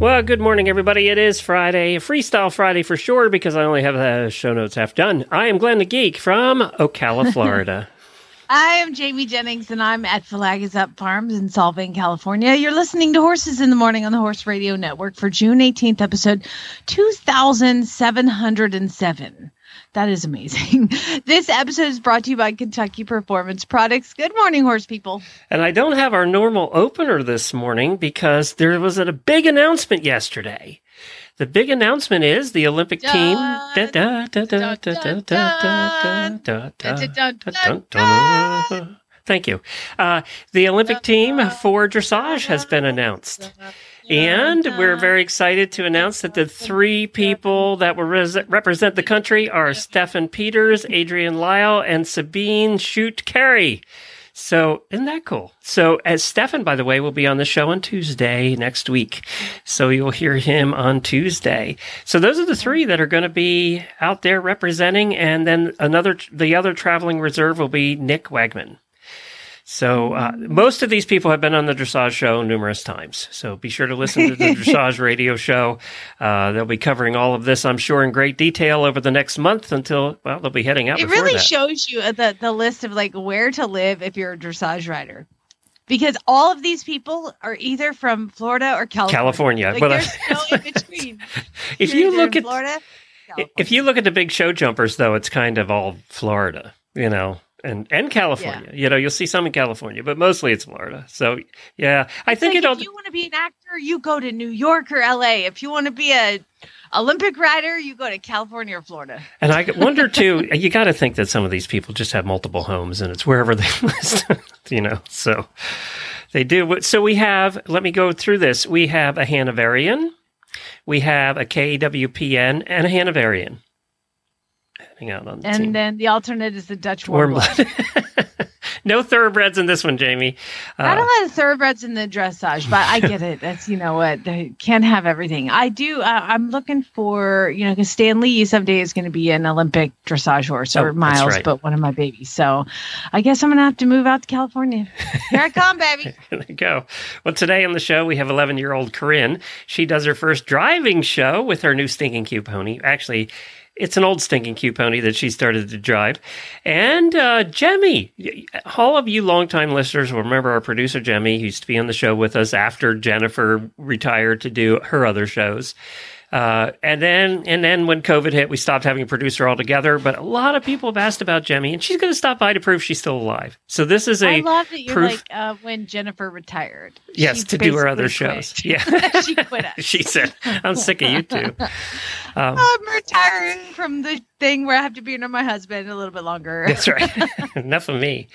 Well, good morning, everybody. It is Friday, Freestyle Friday for sure, because I only have the show notes half done. I am Glenn the Geek from Ocala, Florida. I am Jamie Jennings, and I'm at Up Farms in Solvang, California. You're listening to Horses in the Morning on the Horse Radio Network for June 18th, episode 2707. That is amazing. This episode is brought to you by Kentucky Performance Products. Good morning, horse people. And I don't have our normal opener this morning because there was a big announcement yesterday. The big announcement is the Olympic team. Thank you. Uh, the Olympic team for dressage has been announced. And we're very excited to announce that the three people that will res- represent the country are Steffen Peters, Adrienne Lyle, and Sabine Schut-Kery. So isn't that cool? So as Steffen, by the way, will be on the show on Tuesday next week. So you'll hear him on Tuesday. So those are the three that are going to be out there representing. And then another, the other traveling reserve will be Nick Wagman. So uh, most of these people have been on the dressage show numerous times. So be sure to listen to the dressage radio show. Uh, they'll be covering all of this, I'm sure, in great detail over the next month until well, they'll be heading out. It really that. shows you the the list of like where to live if you're a dressage rider. Because all of these people are either from Florida or California. California. Like, there's no in between. if you look at Florida, California. if you look at the big show jumpers, though, it's kind of all Florida. You know, and and California. Yeah. You know, you'll see some in California, but mostly it's Florida. So yeah, I think like it all. If you want to be an actor, you go to New York or L.A. If you want to be a Olympic rider, you go to California or Florida. And I wonder too. you got to think that some of these people just have multiple homes, and it's wherever they list. you know, so they do. So we have. Let me go through this. We have a Hanoverian. We have a KWPN and a Hanoverian out on the and team. then the alternate is the Dutch warm blood. no thoroughbreds in this one, Jamie. Uh, I don't have thoroughbreds in the dressage, but I get it. That's you know what they can't have everything. I do. Uh, I'm looking for you know because Stan Lee someday is going to be an Olympic dressage horse or oh, Miles, right. but one of my babies. So I guess I'm gonna have to move out to California. Here I come, baby. there you go. Well, today on the show we have 11 year old Corrin. She does her first driving show with her new stinking cute pony. Actually it's an old stinking cute pony that she started to drive. And uh, Jaime, all of you longtime listeners will remember our producer Jaime, who used to be on the show with us after Jennifer retired to do her other shows. Uh, and then, and then when COVID hit, we stopped having a producer altogether. But a lot of people have asked about Jaime, and she's going to stop by to prove she's still alive. So this is a I love that you're proof. like uh, when Jennifer retired. Yes, to do her other quit. shows. Yeah, she quit she said, "I'm sick of you too." Um, I'm retiring from the thing where I have to be under my husband a little bit longer. That's right. Enough of me.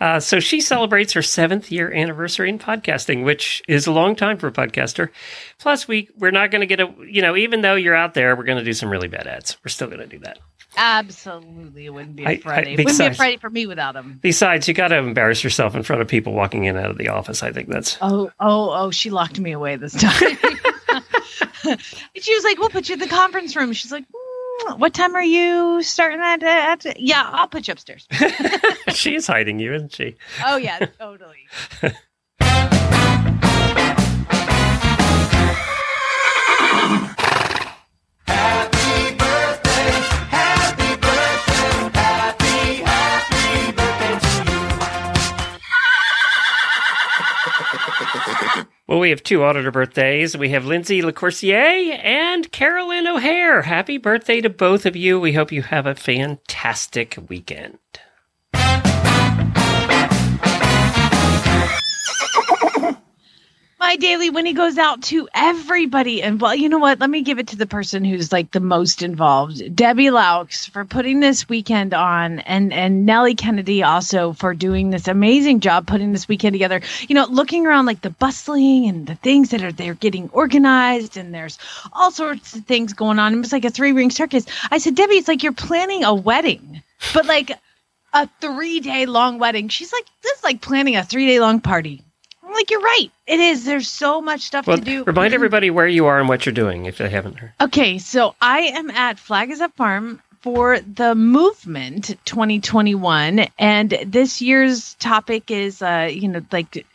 Uh, so she celebrates her seventh year anniversary in podcasting, which is a long time for a podcaster. Plus, we we're not going to get a you know even though you're out there, we're going to do some really bad ads. We're still going to do that. Absolutely, it wouldn't be a Friday. I, I, besides, wouldn't be a Friday for me without him. Besides, you got to embarrass yourself in front of people walking in out of the office. I think that's. Oh, oh, oh! She locked me away this time. She was like, "We'll put you in the conference room." She's like, mm, "What time are you starting at?" at? Yeah, I'll put you upstairs. She's hiding you, isn't she? Oh yeah, totally. Well, we have two auditor birthdays. We have Lindsay LaCourcier and Carolyn O'Hare. Happy birthday to both of you. We hope you have a fantastic weekend. My daily when he goes out to everybody. And well, you know what? Let me give it to the person who's like the most involved, Debbie Laux, for putting this weekend on, and and Nellie Kennedy also for doing this amazing job putting this weekend together. You know, looking around like the bustling and the things that are they're getting organized, and there's all sorts of things going on. It was like a three ring circus. I said, Debbie, it's like you're planning a wedding, but like a three day long wedding. She's like, this is like planning a three day long party. Like, you're right. It is. There's so much stuff Well, to do. remind everybody where you are and what you're doing if they haven't heard. Okay, so I am at Flag is Up Farm for the movement 2021, and this year's topic is, uh, you know, like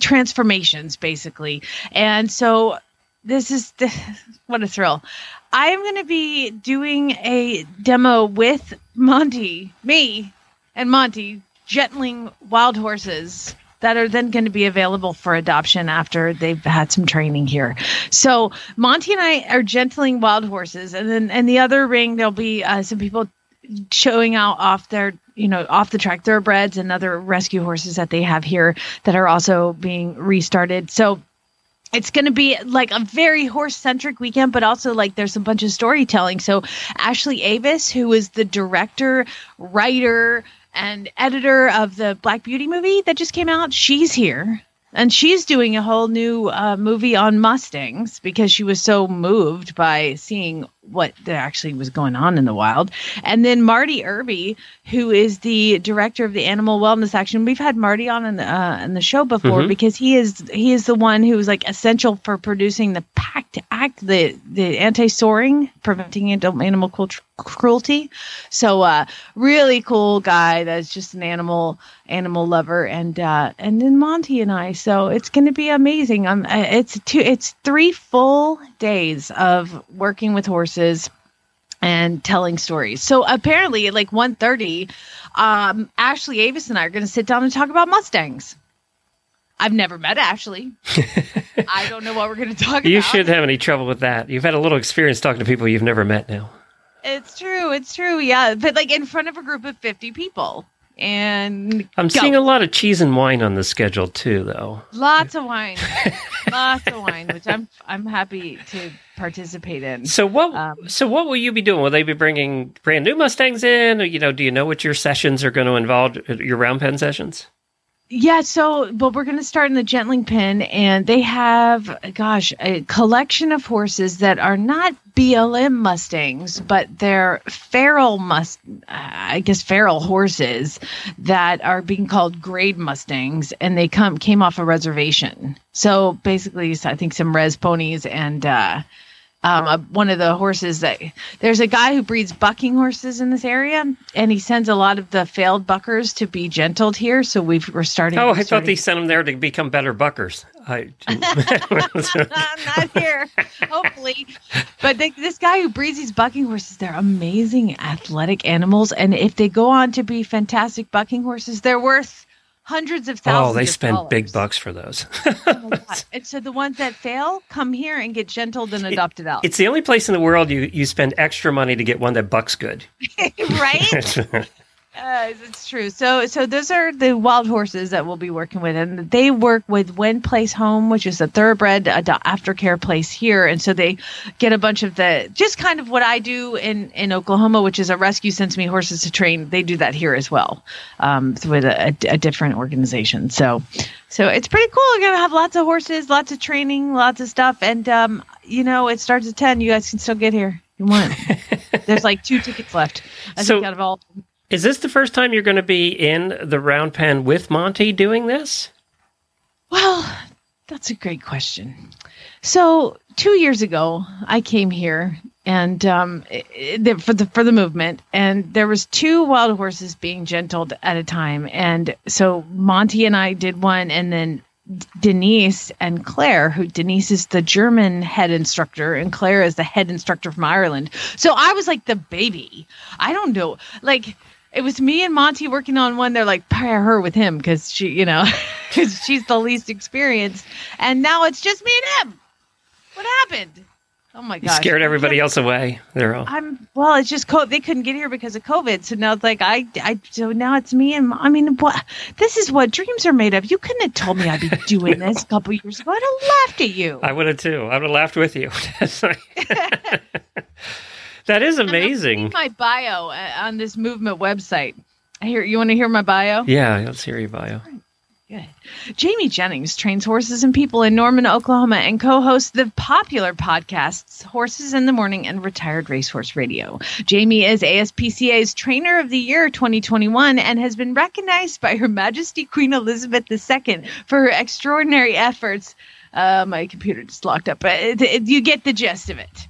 transformations, basically. And so this is what a thrill. I am going to be doing a demo with Monty, me, and Monty, gentling wild horses that are then going to be available for adoption after they've had some training here. So Monty and I are gentling wild horses, and then and the other ring there'll be uh, some people showing out off their you know off the track thoroughbreds and other rescue horses that they have here that are also being restarted. So it's going to be like a very horse centric weekend, but also like there's a bunch of storytelling. So Ashley Avis, who is the director, writer, and editor of the Black Beauty movie that just came out, she's here. And she's doing a whole new uh, movie on Mustangs because she was so moved by seeing what actually was going on in the wild. And then Marty Irby, who is the director of the Animal Wellness Action, we've had Marty on in the, uh, in the show before Mhm. because he is he is the one who is like essential for producing the PACT Act, the the anti-soring, preventing animal animal cruel- cruelty. So, uh, really cool guy that's just an animal animal lover, and uh, and then Monty and I. So it's going to be amazing. Um, uh, it's two, it's three full days of working with horses and telling stories. So apparently, at like 1.30, um, Ashley Avis and I are going to sit down and talk about Mustangs. I've never met Ashley. I don't know what we're going to talk You about. shouldn't have any trouble with that. You've had a little experience talking to people you've never met now. It's true. It's true. Yeah, but like in front of a group of 50 people. And I'm go. seeing a lot of cheese and wine on the schedule too, though. lots of wine. lots of wine, which I'm I'm happy to participate in. So what? Um, so what will you be doing? Will they be bringing brand new Mustangs in? Or, you know, do you know what your sessions are going to involve? Your round pen sessions? Yeah, so but we're going to start in the gentling pin, and they have, gosh, a collection of horses that are not BLM Mustangs, but they're feral must, I guess feral horses that are being called grade Mustangs, and they come came off a reservation. So basically, I think some res ponies and. uh um, uh, one of the horses that there's a guy who breeds bucking horses in this area, and he sends a lot of the failed buckers to be gentled here. So we've we're starting. Oh, I thought they sent them there to become better buckers. I, not here, hopefully. But they, this guy who breeds these bucking horses, they're amazing athletic animals, and if they go on to be fantastic bucking horses, they're worth hundreds of oh, thousands. oh, they spend big bucks for those. And so the ones that fail come here and get gentled and adopted out. it's the only place in the world you, you spend extra money to get one that bucks good. right? Uh, it's true. So, so those are the wild horses that we'll be working with, and they work with Win Place Home, which is a thoroughbred ad- aftercare place here, and so they get a bunch of the just kind of what I do in in Oklahoma, which is a rescue sends me horses to train. They do that here as well, um, with a, a, a different organization. So, so it's pretty cool. We're gonna have lots of horses, lots of training, lots of stuff, and um, you know, it starts at ten. You guys can still get here. You want? There's like two tickets left. I So- think out of all. Is this the first time you're going to be in the round pen with Monty doing this? Well, that's a great question. So two years ago, I came here and um, for the for the movement, and there was two wild horses being gentled at a time, and so Monty and I did one, and then Denise and Claire, who Denise is the German head instructor, and Claire is the head instructor from Ireland. So I was like the baby. I don't know, like. It was me and Monty working on one. They're like, pair her with him because she, you know, because she's the least experienced. And now it's just me and him. What happened? Oh my god! scared everybody else away. They're all. I'm well. It's just co- they couldn't get here because of COVID. So now it's like I, I. So now it's me and I mean, what? This is what dreams are made of. You couldn't have told me I'd be doing this a couple years ago. I'd have laughed at you. I would have too. I would have laughed with you. that is And I'm reading amazing. My bio uh, on this movement website. I hear you want to hear my bio. Yeah, let's hear your bio. Good. Jamie Jennings trains horses and people in Norman, Oklahoma, and co-hosts the popular podcasts "Horses in the Morning" and "Retired Racehorse Radio." Jamie is ASPCA's Trainer of the Year 2021 and has been recognized by Her Majesty Queen Elizabeth II for her extraordinary efforts. Uh, my computer just locked up, but it, it- you get the gist of it.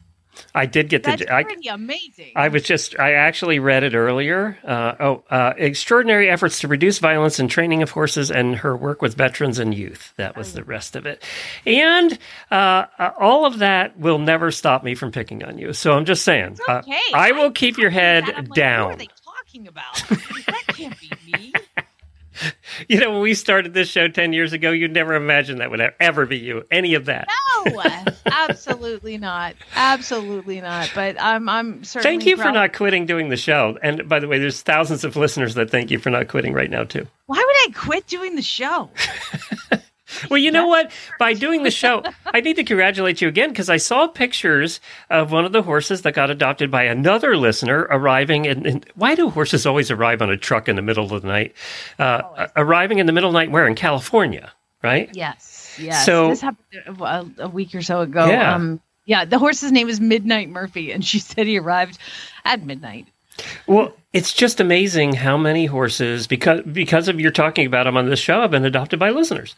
I did get That's the. I, pretty amazing. I was just, I actually read it earlier. Uh, oh, uh, extraordinary efforts to reduce violence and training of horses and her work with veterans and youth. That was the rest of it. And uh, uh, all of that will never stop me from picking on you. So I'm just saying, uh, okay. I will keep your head I'm like, What are down. they talking about? that can't be me. You know, when we started this show 10 years ago, you'd never imagine that would ever be you, any of that. No, absolutely not. Absolutely not. But I'm I'm certainly Thank you for not quitting doing the show. And by the way, there's thousands of listeners that thank you for not quitting right now, too. Why would I quit doing the show? Well, you know what? By doing the show, I need to congratulate you again because I saw pictures of one of the horses that got adopted by another listener arriving. In, in, why do horses always arrive on a truck in the middle of the night? Uh, arriving in the middle of the night where? In California, right? Yes. Yes. So- this happened a, a week or so ago. Yeah. Um yeah, the horse's name is Midnight Murphy, and she said he arrived at midnight. Well, it's just amazing how many horses, because because of you're talking about them on this show, have been adopted by listeners.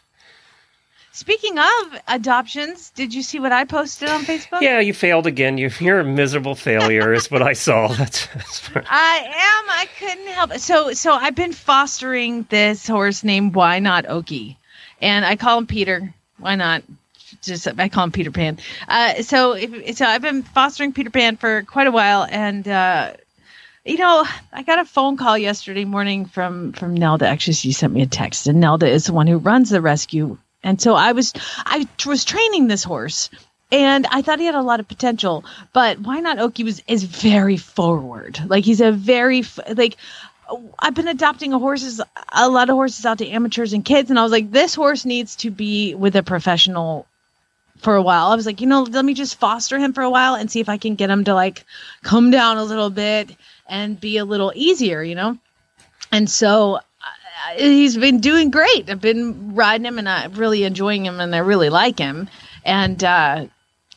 Speaking of adoptions, did you see what I posted on Facebook? Yeah, you failed again. You, you're a miserable failure, is what I saw. That's, that's I am. I couldn't help it. So, so I've been fostering this horse named Why Not Okie, and I call him Peter. Why not? Just I call him Peter Pan. Uh, so, if, so I've been fostering Peter Pan for quite a while, and uh, you know, I got a phone call yesterday morning from from Nelda. Actually, she sent me a text, and Nelda is the one who runs the rescue. And so I was I was training this horse, and I thought he had a lot of potential. But why not Okie was is very forward. Like he's a very like. I've been adopting a horses a lot of horses out to amateurs and kids, and I was like, this horse needs to be with a professional for a while. I was like, you know, let me just foster him for a while and see if I can get him to like come down a little bit and be a little easier, you know? And so he's been doing great. I've been riding him and I'm really enjoying him and I really like him. And uh,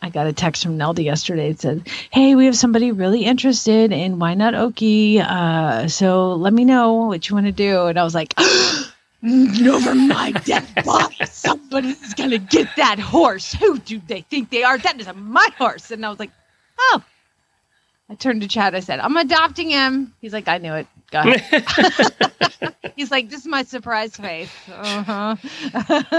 I got a text from Nelda yesterday. It said, Hey, we have somebody really interested in Why Not Okie. Uh, so let me know what you want to do. And I was like, over my dead body. Somebody's going to get that horse. Who do they think they are? That is my horse. And I was like, Oh. I turned to Chad. I said, I'm adopting him. He's like, I knew it. Go ahead. He's like, this is my surprise face. Uh-huh.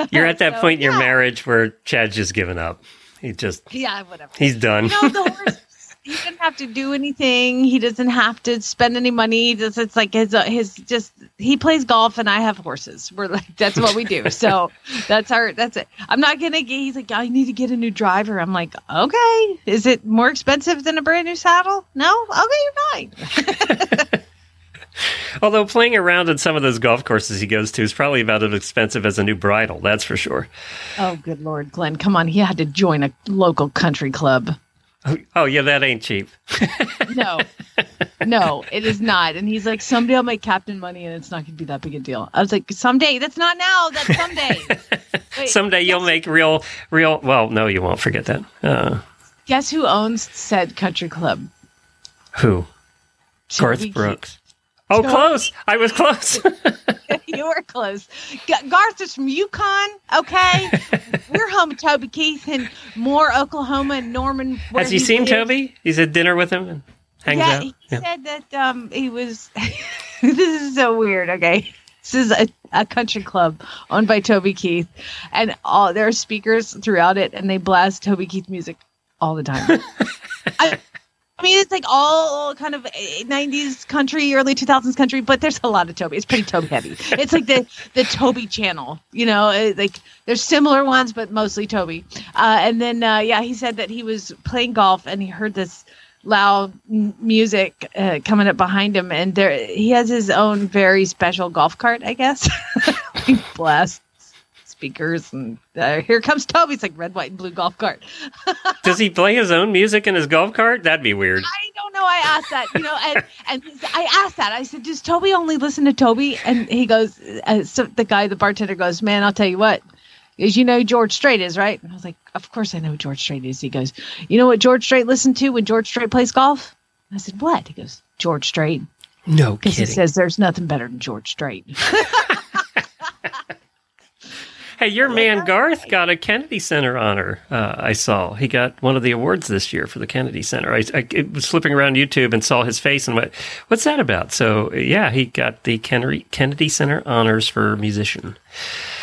You're at that So, point in your yeah. marriage where Chad's just given up. He just Yeah, whatever. he's done. You know, the horse. He doesn't have to do anything. He doesn't have to spend any money. Just, it's like his uh, his just he plays golf and I have horses. We're like that's what we do. So that's our that's it. I'm not gonna get. He's like I need to get a new driver. I'm like okay. Is it more expensive than a brand new saddle? No. Okay, you're fine. Although playing around at some of those golf courses he goes to is probably about as expensive as a new bridle. That's for sure. Oh, good lord, Glenn, come on. He had to join a local country club. Oh, oh yeah, that ain't cheap. No, no, it is not. And he's like, someday I'll make captain money and it's not going to be that big a deal. I was like, someday. That's not now. That's someday. Wait, Someday you'll make real, real. Well, no, you won't. Forget that. Uh, Guess who owns said country club? who? Garth Brooks. Oh, close. I was close. You were close. G- Garth is from Yukon. Okay, we're home with Toby Keith in Moore, Oklahoma, and Norman. Has he he seen lives. Toby? He's at dinner with him and hangs out. yeah, he said that um he was. this is so weird. Okay, this is a, a country club owned by Toby Keith, and all there are speakers throughout it, and they blast Toby Keith music all the time. I, I mean, it's like all kind of 90s country, early 2000s country, but there's a lot of Toby. It's pretty Toby heavy. It's like the the Toby channel, you know, it, like there's similar ones, but mostly Toby. Uh, and then, uh, yeah, he said that he was playing golf and he heard this loud music uh, coming up behind him, and there he has his own very special golf cart, I guess. he blasts speakers, and uh, here comes Toby's like red, white, and blue golf cart. Does he play his own music in his golf cart? That'd be weird. I don't know. I asked that, you know, and and I asked that. I said, "Does Toby only listen to Toby?" And he goes, uh, so the guy, the bartender goes, "Man, I'll tell you what." Is you know George Strait is right? And I was like, of course I know who George Strait is. He goes, you know what George Strait listened to when George Strait plays golf? I said, what? He goes, George Strait. No Because he kidding. says there's nothing better than George Strait. Hey, your man Garth got a Kennedy Center honor. Uh, I saw he got one of the awards this year for the Kennedy Center. I, I it was flipping around YouTube and saw his face and went, "What's that about?" So yeah, he got the Kennedy Kennedy Center honors for musician.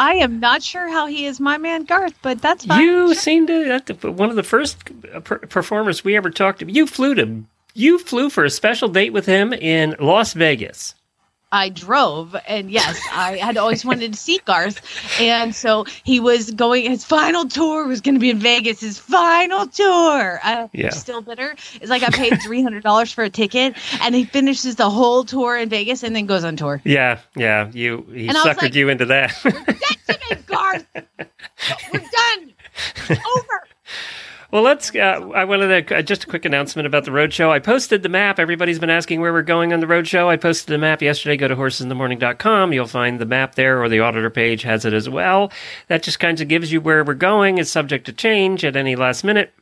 I am not sure how he is my man Garth, but that's fine. You seem to that, one of the first performers we ever talked to. You flew to you flew for a special date with him in Las Vegas. I drove, and yes, I had always wanted to see Garth, and so he was going. His final tour was going to be in Vegas. His final tour. Uh, Yeah. Still bitter. It's like I paid three hundred dollars for a ticket, and he finishes the whole tour in Vegas, and then goes on tour. Yeah, yeah. You he And suckered like- you into that. That's it, Garth. We're done. It's over. Well, let's. Uh, I wanted to uh, just a quick announcement about the roadshow. I posted the map. Everybody's been asking where we're going on the roadshow. I posted the map yesterday. Go to horsesinthemorning.com. You'll find the map there, or the auditor page has it as well. That just kind of gives you where we're going. It's subject to change at any last minute.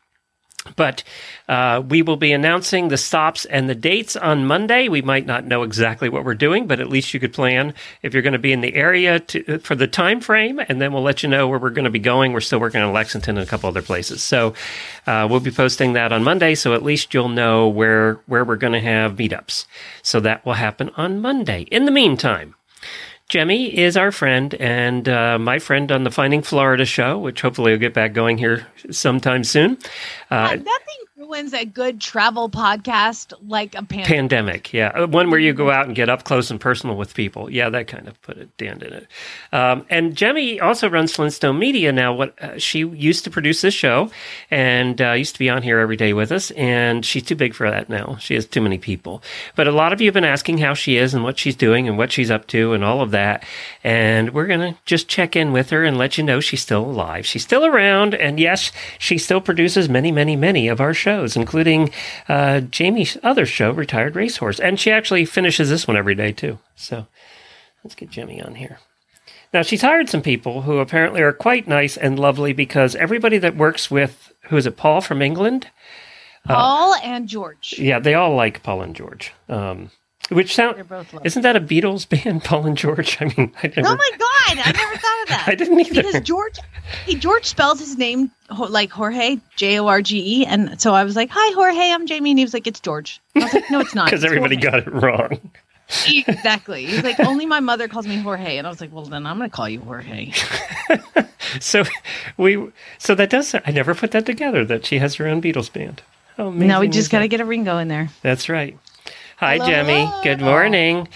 But uh, we will be announcing the stops and the dates on Monday. We might not know exactly what we're doing, but at least you could plan if you're going to be in the area to, for the time frame, and then we'll let you know where we're going to be going. We're still working on Lexington and a couple other places, so uh, we'll be posting that on Monday. So at least you'll know where where we're going to have meetups. So that will happen on Monday. In the meantime. Jaime is our friend and uh, my friend on the Finding Florida show, which hopefully will get back going here sometime soon. Uh, Nothing ruins a good travel podcast like a pandemic. pandemic, yeah, Uh, one where you go out and get up close and personal with people. Yeah, that kind of put a dent in it. Um, and Jaime also runs Flintstone Media now. What uh, she used to produce this show and uh, used to be on here every day with us, and she's too big for that now. She has too many people. But a lot of you have been asking how she is and what she's doing and what she's up to and all of that. And we're gonna just check in with her and let you know she's still alive. She's still around, and yes, she still produces many, many, many of our shows, including uh, Jamie's other show, Retired Racehorse. And she actually finishes this one every day too. So let's get Jaime on here. Now she's hired some people who apparently are quite nice and lovely because everybody that works with who is it, Paul from England? Paul and George. Yeah, they all like Paul and George. Um, which sound They're both lovely. isn't that a Beatles band, Paul and George? I mean, I never, Oh my god! I never thought of that. I didn't either. because George, he George spells his name like Jorge, J O R G E, and so I was like, "Hi, Jorge, I'm Jamie," and he was like, "It's George." I was like, "No, it's not." because everybody Jorge." got it wrong. exactly. He's like, "Only my mother calls me Jorge," and I was like, "Well, then I'm going to call you Jorge." So we, so that does. I never put that together that she has her own Beatles band. Oh, amazing now we just got to get a Ringo in there. That's right. Hi, Hello, Jaime. hello. Good morning.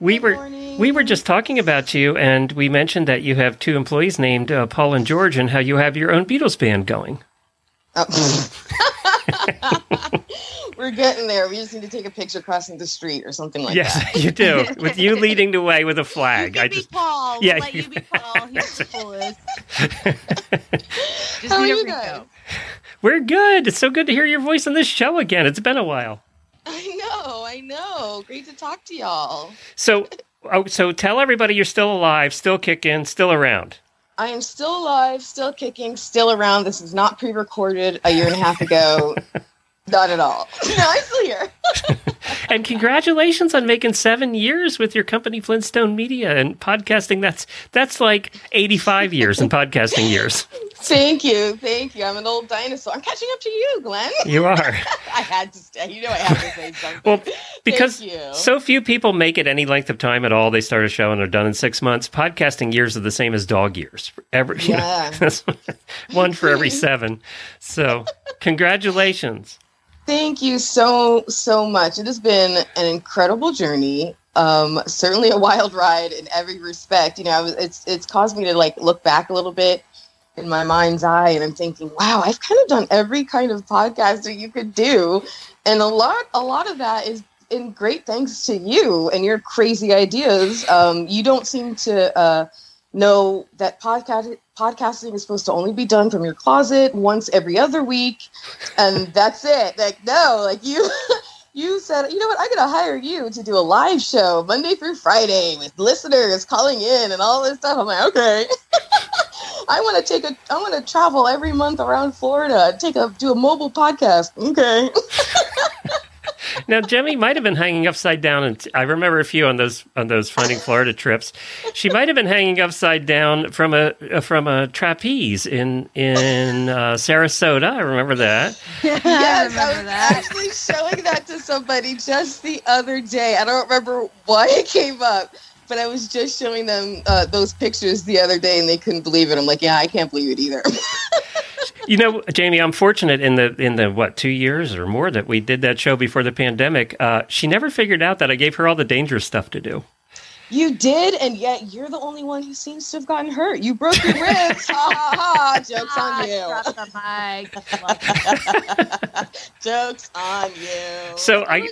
We Good were morning. we were just talking about you, and we mentioned that you have two employees named uh, Paul and George, and how you have your own Beatles band going. Oh. We're getting there. We just need to take a picture crossing the street or something like yes, that. Yes, you do. With you leading the way with a You flag. can I be just Paul. Yeah, we'll let you- you be Paul. He's the coolest. Just How are you Ringo. guys? we're good. It's so good to hear your voice on this show again. It's been a while. I know, I know. Great to talk to y'all. So, oh, so tell everybody you're still alive, still kicking, still around. I am still alive, still kicking, still around. This is not pre-recorded a year and a half ago. not at all. No, I'm still here. And congratulations on making seven years with your company Flintstone Media and podcasting. That's that's like eighty five years in podcasting years. Thank you, thank you. I'm an old dinosaur. I'm catching up to you, Glenn. You are. I had to stay. You know I have to say something. Well, because so few people make it any length of time at all. They start a show and are done in six months. Podcasting years are the same as dog years. Every you know, Yeah. one for every seven. So congratulations. Thank you so so much. It has been an incredible journey. Um, certainly a wild ride in every respect. You know, I was, it's it's caused me to like look back a little bit in my mind's eye, and I'm thinking, wow, I've kind of done every kind of podcast that you could do, and a lot a lot of that is in great thanks to you and your crazy ideas. Um, you don't seem to uh, know that podcast podcasting is supposed to only be done from your closet once every other week, and that's it. Like no, like you. You said, you know what? I'm gonna hire you to do a live show Monday through Friday with listeners calling in and all this stuff. I'm like, okay. I want to take a. I want to travel every month around Florida. Take a do a mobile podcast. Okay. now, Jaime might have been hanging upside down, and I remember a few on those on those Finding Florida trips. She might have been hanging upside down from a from a trapeze in in uh, Sarasota. I remember that. yes, I, I was that. actually showing that to somebody just the other day. I don't remember why it came up but I was just showing them uh, those pictures the other day, and they couldn't believe it. I'm like, yeah, I can't believe it either. you know, Jamie, I'm fortunate in the in the what two years or more that we did that show before the pandemic. Uh, she never figured out that I gave her all the dangerous stuff to do. You did, and yet you're the only one who seems to have gotten hurt. You broke your ribs. ha ha ha! Jokes on you. Jokes on you. So I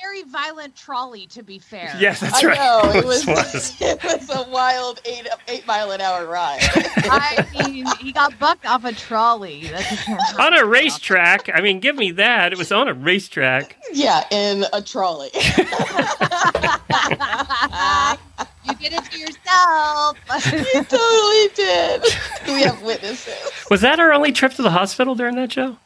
very violent trolley, to be fair. Yes, that's I right. Know, it, was, was. it was a wild eight eight mile an hour ride. I mean, he got bucked off a trolley. on a racetrack. I mean, give me that. It was on a racetrack. Yeah, in a trolley. you did it to yourself. you totally did. We have witnesses. Was that our only trip to the hospital during that show?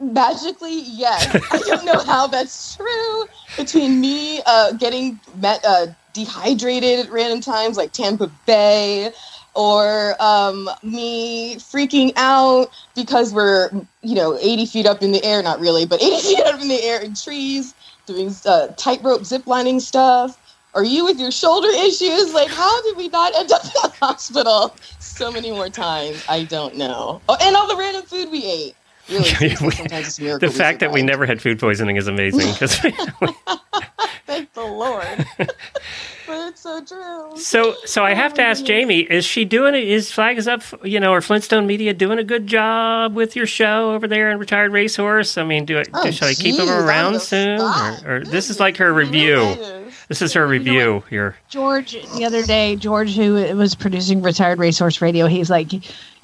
Magically, yes. I don't know how that's true. Between me uh, getting met, uh, dehydrated at random times, like Tampa Bay, or um, me freaking out because we're, you know, 80 feet up in the air, not really, but 80 feet up in the air in trees, doing uh, tightrope ziplining stuff. Are you with your shoulder issues? Like, how did we not end up in the hospital so many more times? I don't know. Oh, and all the random food we ate. Really, the fact that we never had food poisoning is amazing. Thank the Lord. but it's so true. So, so I have to oh, ask Jamie: Is she doing it? Is Flag is up? You know, or Flintstone Media doing a good job with your show over there in Retired Racehorse? I mean, do it? Oh, should I keep them around soon? Or, or this is like her review. This is her review you know here. George, the other day, George, who was producing Retired Racehorse Radio, he's like,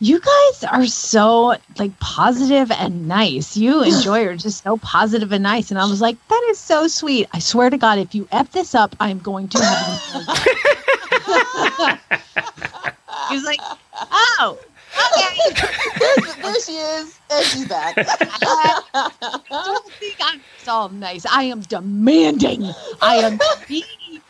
"You guys are so like positive and nice. You enjoy are just so positive and nice." And I was like, "That is so sweet. I swear to God, if you f this up, I'm going to have." he was like, "Oh." Okay. there she is. And she's back. don't think I'm so nice. I am demanding. I am mean.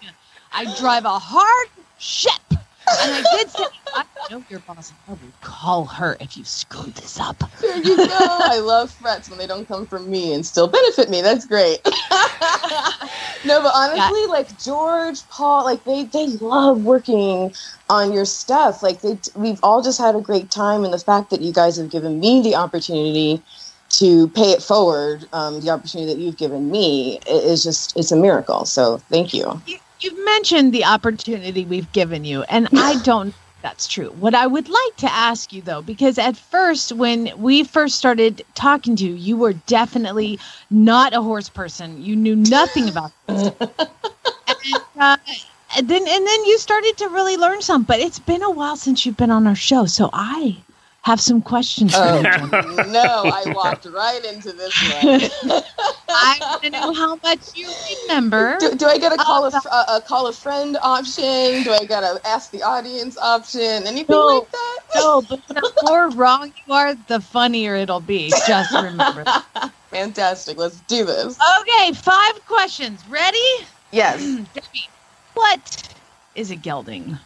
I drive a hard ship. And I did say, I know your boss. I will call her if you screw this up. There you go. I love threats when they don't come from me and still benefit me. That's great. no, but honestly, yeah. like George, Paul, like they they love working on your stuff. Like they, we've all just had a great time, and the fact that you guys have given me the opportunity to pay it forward, um, the opportunity that you've given me is just it's a miracle. So thank you. you You've mentioned the opportunity we've given you, and I don't that's true. What I would like to ask you though, because at first, when we first started talking to you, you were definitely not a horse person. You knew nothing about this. and, uh, and then and then you started to really learn some. But it's been a while since you've been on our show, so I have some questions oh, no, I walked right into this one. I want to know how much you remember. Do, do I get a call, a, a, call a friend option? Do I got to ask the audience option? Anything no, like that? no, but the more wrong you are, the funnier it'll be. Just remember that. Fantastic. Let's do this. Okay, five questions. Ready? Yes. what is a gelding?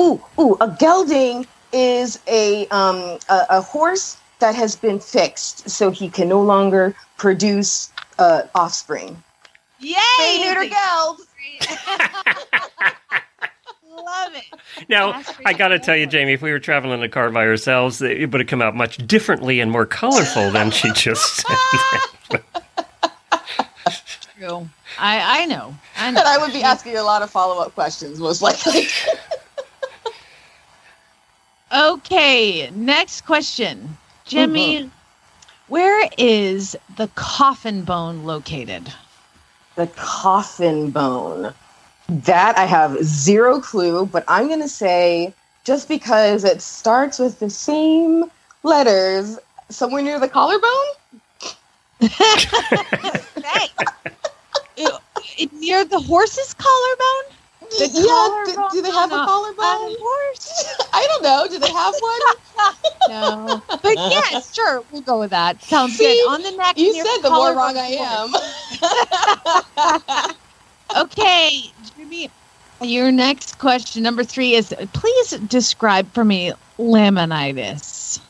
Ooh, ooh, a gelding is a, um, a, a horse that has been fixed, so he can no longer produce uh, offspring. Yay! Spay, neuter, geld. Love it. Now, I got to tell you, Jamie, if we were traveling in a car by ourselves, it would have come out much differently and more colorful than she just said. true. I I know. I know. And I would be asking a lot of follow up questions, most likely. Okay, next question. Jaime, Mm-hmm. where is the coffin bone located? the coffin bone. That I have zero clue, but I'm going to say just because it starts with the same letters, somewhere near the collarbone? It- it- near the horse's collarbone? The yeah, do, do they have a collarbone? on a horse? I don't know. Do they have one? No, but yes, sure, we'll go with that. Sounds See, good. On the neck. you said the more wrong I of the horse. am. Okay, Jaime, your next question, number three, is please describe for me laminitis.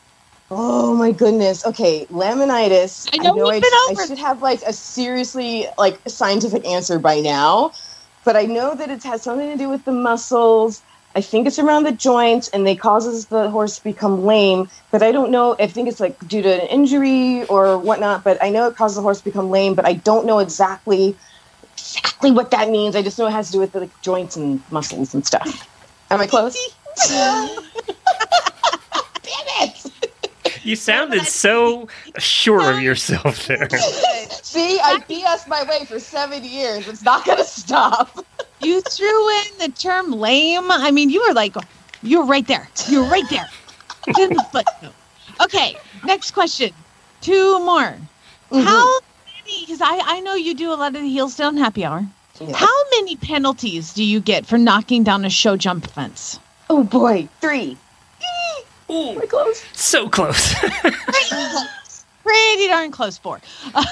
Oh my goodness. Okay, laminitis. I know we've I, been I should have like a seriously like scientific answer by now, but I know that it has something to do with the muscles. I think it's around the joints and they causes the horse to become lame, but I don't know. I think it's like due to an injury or whatnot, but I know it causes the horse to become lame, but I don't know exactly exactly what that means. I just know it has to do with the like, joints and muscles and stuff. Am I close? Damn it! You sounded so sure of yourself there. See, I BS my way for seven years. It's not going to stop. You threw in the term lame. I mean, you were like, you're right there. You're right there. the. Okay, next question. Two more. Mm-hmm. How many? Because I, I know you do a lot of the Heels Down happy hour. Yeah. How many penalties do you get for knocking down a show jump fence? Oh boy, three. Ooh, We're close. so close. Pretty darn close for. But-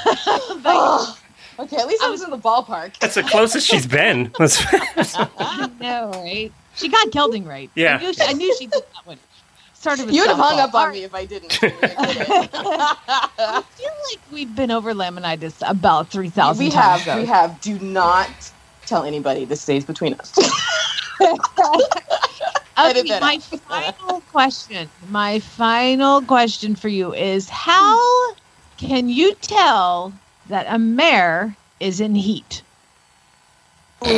Oh, okay, at least I was in the ballpark. That's the closest she's been. That's- I know, right? She got Gelding right. Yeah. I knew she, I knew she did that one. Started with You would have hung up on me if I didn't. I feel like we've been over laminitis about 3,000 times. we times. have, we have. Do not tell anybody. This stays between us. Okay, my final question, my final question for you is how can you tell that a mare is in heat? um,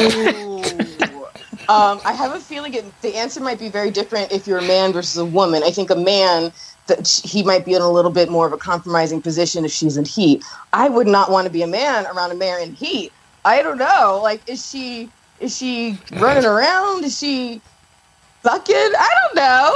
I have a feeling it, the answer might be very different if you're a man versus a woman. I think a man that he might be in a little bit more of a compromising position if she's in heat. I would not want to be a man around a mare in heat. I don't know. Like, is she is she running around? Is she bucking? I don't know.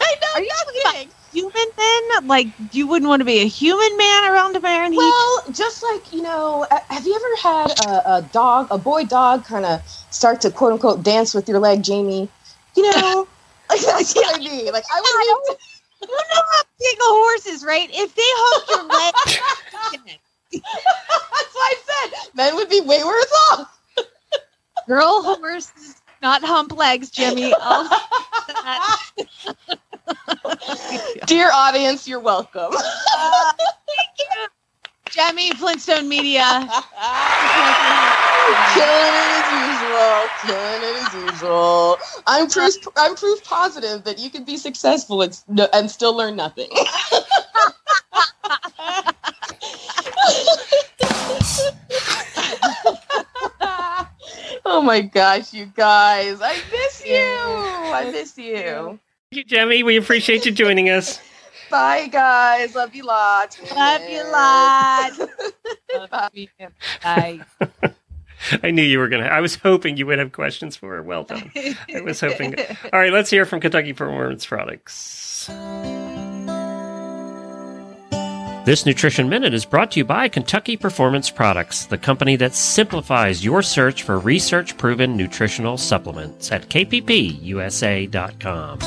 I know. Are you talking about human men? Like you wouldn't want to be a human man around a heat? Well, just like you know, have you ever had a, a dog, a boy dog, kind of start to quote unquote dance with your leg, Jamie? You know, like that's what I mean. Like I would. you know how big a horse is, right? If they hook your leg, That's why I said men would be way worse off. Girl horses, not hump legs, Jaime. Dear audience, you're welcome. Jaime Flintstone Media. Killing it as usual. Killing it as usual. I'm proof. I'm proof positive that you can be successful and, and still learn nothing. oh my gosh, you guys! I miss you. I miss you. Thank you, Jaime. We appreciate you joining us. Bye, guys. Love you lots. Love you lots. Bye. I knew you were going to. I was hoping you would have questions for her. Well done. I was hoping. All right, let's hear from Kentucky Performance Products. This Nutrition Minute is brought to you by Kentucky Performance Products, the company that simplifies your search for research proven nutritional supplements at kppusa.com.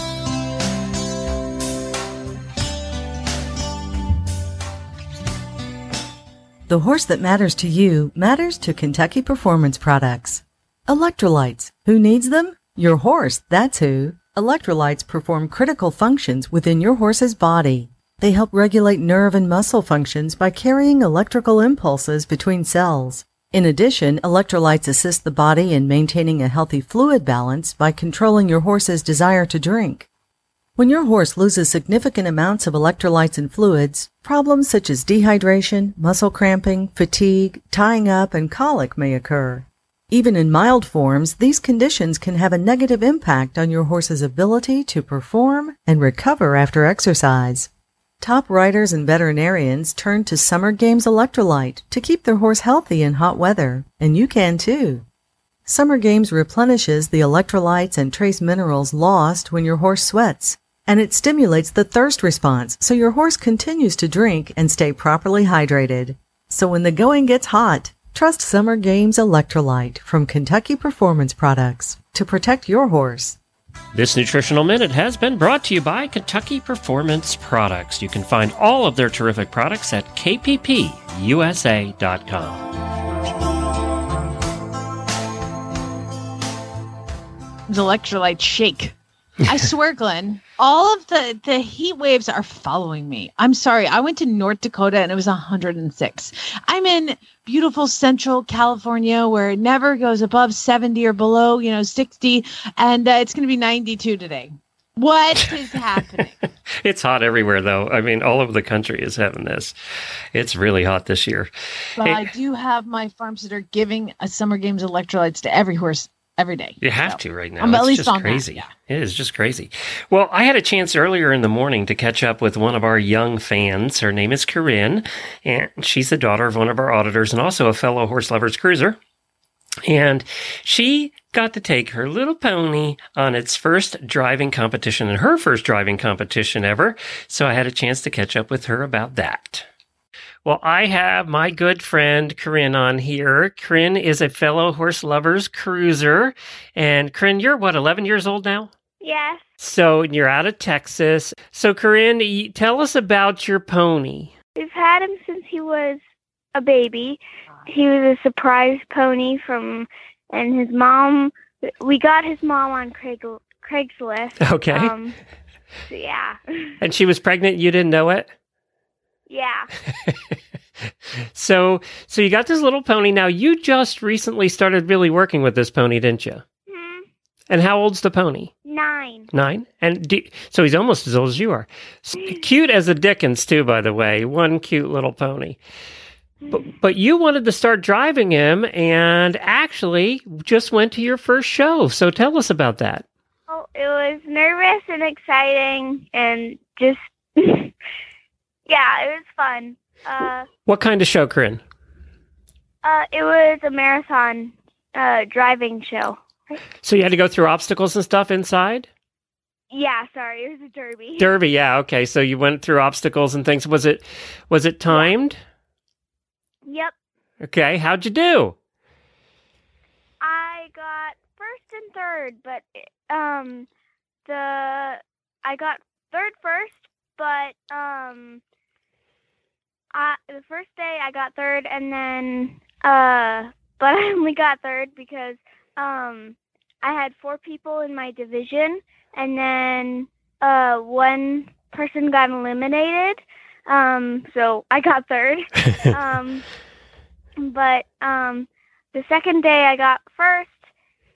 The horse that matters to you matters to Kentucky Performance Products. Electrolytes. Who needs them? Your horse, that's who. Electrolytes perform critical functions within your horse's body. They help regulate nerve and muscle functions by carrying electrical impulses between cells. In addition, electrolytes assist the body in maintaining a healthy fluid balance by controlling your horse's desire to drink. When your horse loses significant amounts of electrolytes and fluids, problems such as dehydration, muscle cramping, fatigue, tying up, and colic may occur. Even in mild forms, these conditions can have a negative impact on your horse's ability to perform and recover after exercise. Top riders and veterinarians turn to Summer Games Electrolyte to keep their horse healthy in hot weather, and you can too. Summer Games replenishes the electrolytes and trace minerals lost when your horse sweats, and it stimulates the thirst response so your horse continues to drink and stay properly hydrated. So when the going gets hot, trust Summer Games Electrolyte from Kentucky Performance Products to protect your horse. This nutritional minute has been brought to you by Kentucky Performance Products. You can find all of their terrific products at kppusa.com. The electrolyte shake. I swear, Glenn, all of the the heat waves are following me. I'm sorry. I went to North Dakota and it was 106. I'm in beautiful central California where it never goes above 70 or below, you know, 60 and uh, it's going to be 92 today. What is happening? it's hot everywhere though. I mean, all over the country is having this. It's really hot this year. But I do have my farms that are giving a summer games electrolytes to every horse every day. You have so, to right now. I'm it's at least just on crazy. That, yeah. It is just crazy. Well, I had a chance earlier in the morning to catch up with one of our young fans. Her name is Corrin, and she's the daughter of one of our auditors and also a fellow horse lovers cruiser. And she got to take her little pony on its first driving competition and her first driving competition ever. So I had a chance to catch up with her about that. Well, I have my good friend Corrin on here. Corrin is a fellow horse lovers cruiser. And Corrin, you're what, 11 years old now? Yes. So you're out of Texas. So, Corrin, tell us about your pony. We've had him since he was a baby. He was a surprise pony from, and his mom, we got his mom on Craig, Craigslist. Okay. Um, so yeah. And she was pregnant, you didn't know it? Yeah. so so you got this little pony. Now you just recently started really working with this pony, didn't you? Hmm. And how old's the pony? Nine. Nine. And do, so he's almost as old as you are. cute as a Dickens, too, by the way. One cute little pony. But, but you wanted to start driving him and actually just went to your first show. So tell us about that. Oh, it was nervous and exciting and just yeah, it was fun. Uh, what kind of show, Corrin? Uh, it was a marathon uh, driving show. So you had to go through obstacles and stuff inside? Yeah, sorry, it was a derby. Derby, yeah, okay. So you went through obstacles and things. Was it was it timed? Yep. Okay, how'd you do? I got first and third, but um the I got third first, but um uh, the first day I got third, and then uh, but I only got third because um, I had four people in my division, and then uh, one person got eliminated. Um, so I got third. um, but um, the second day I got first,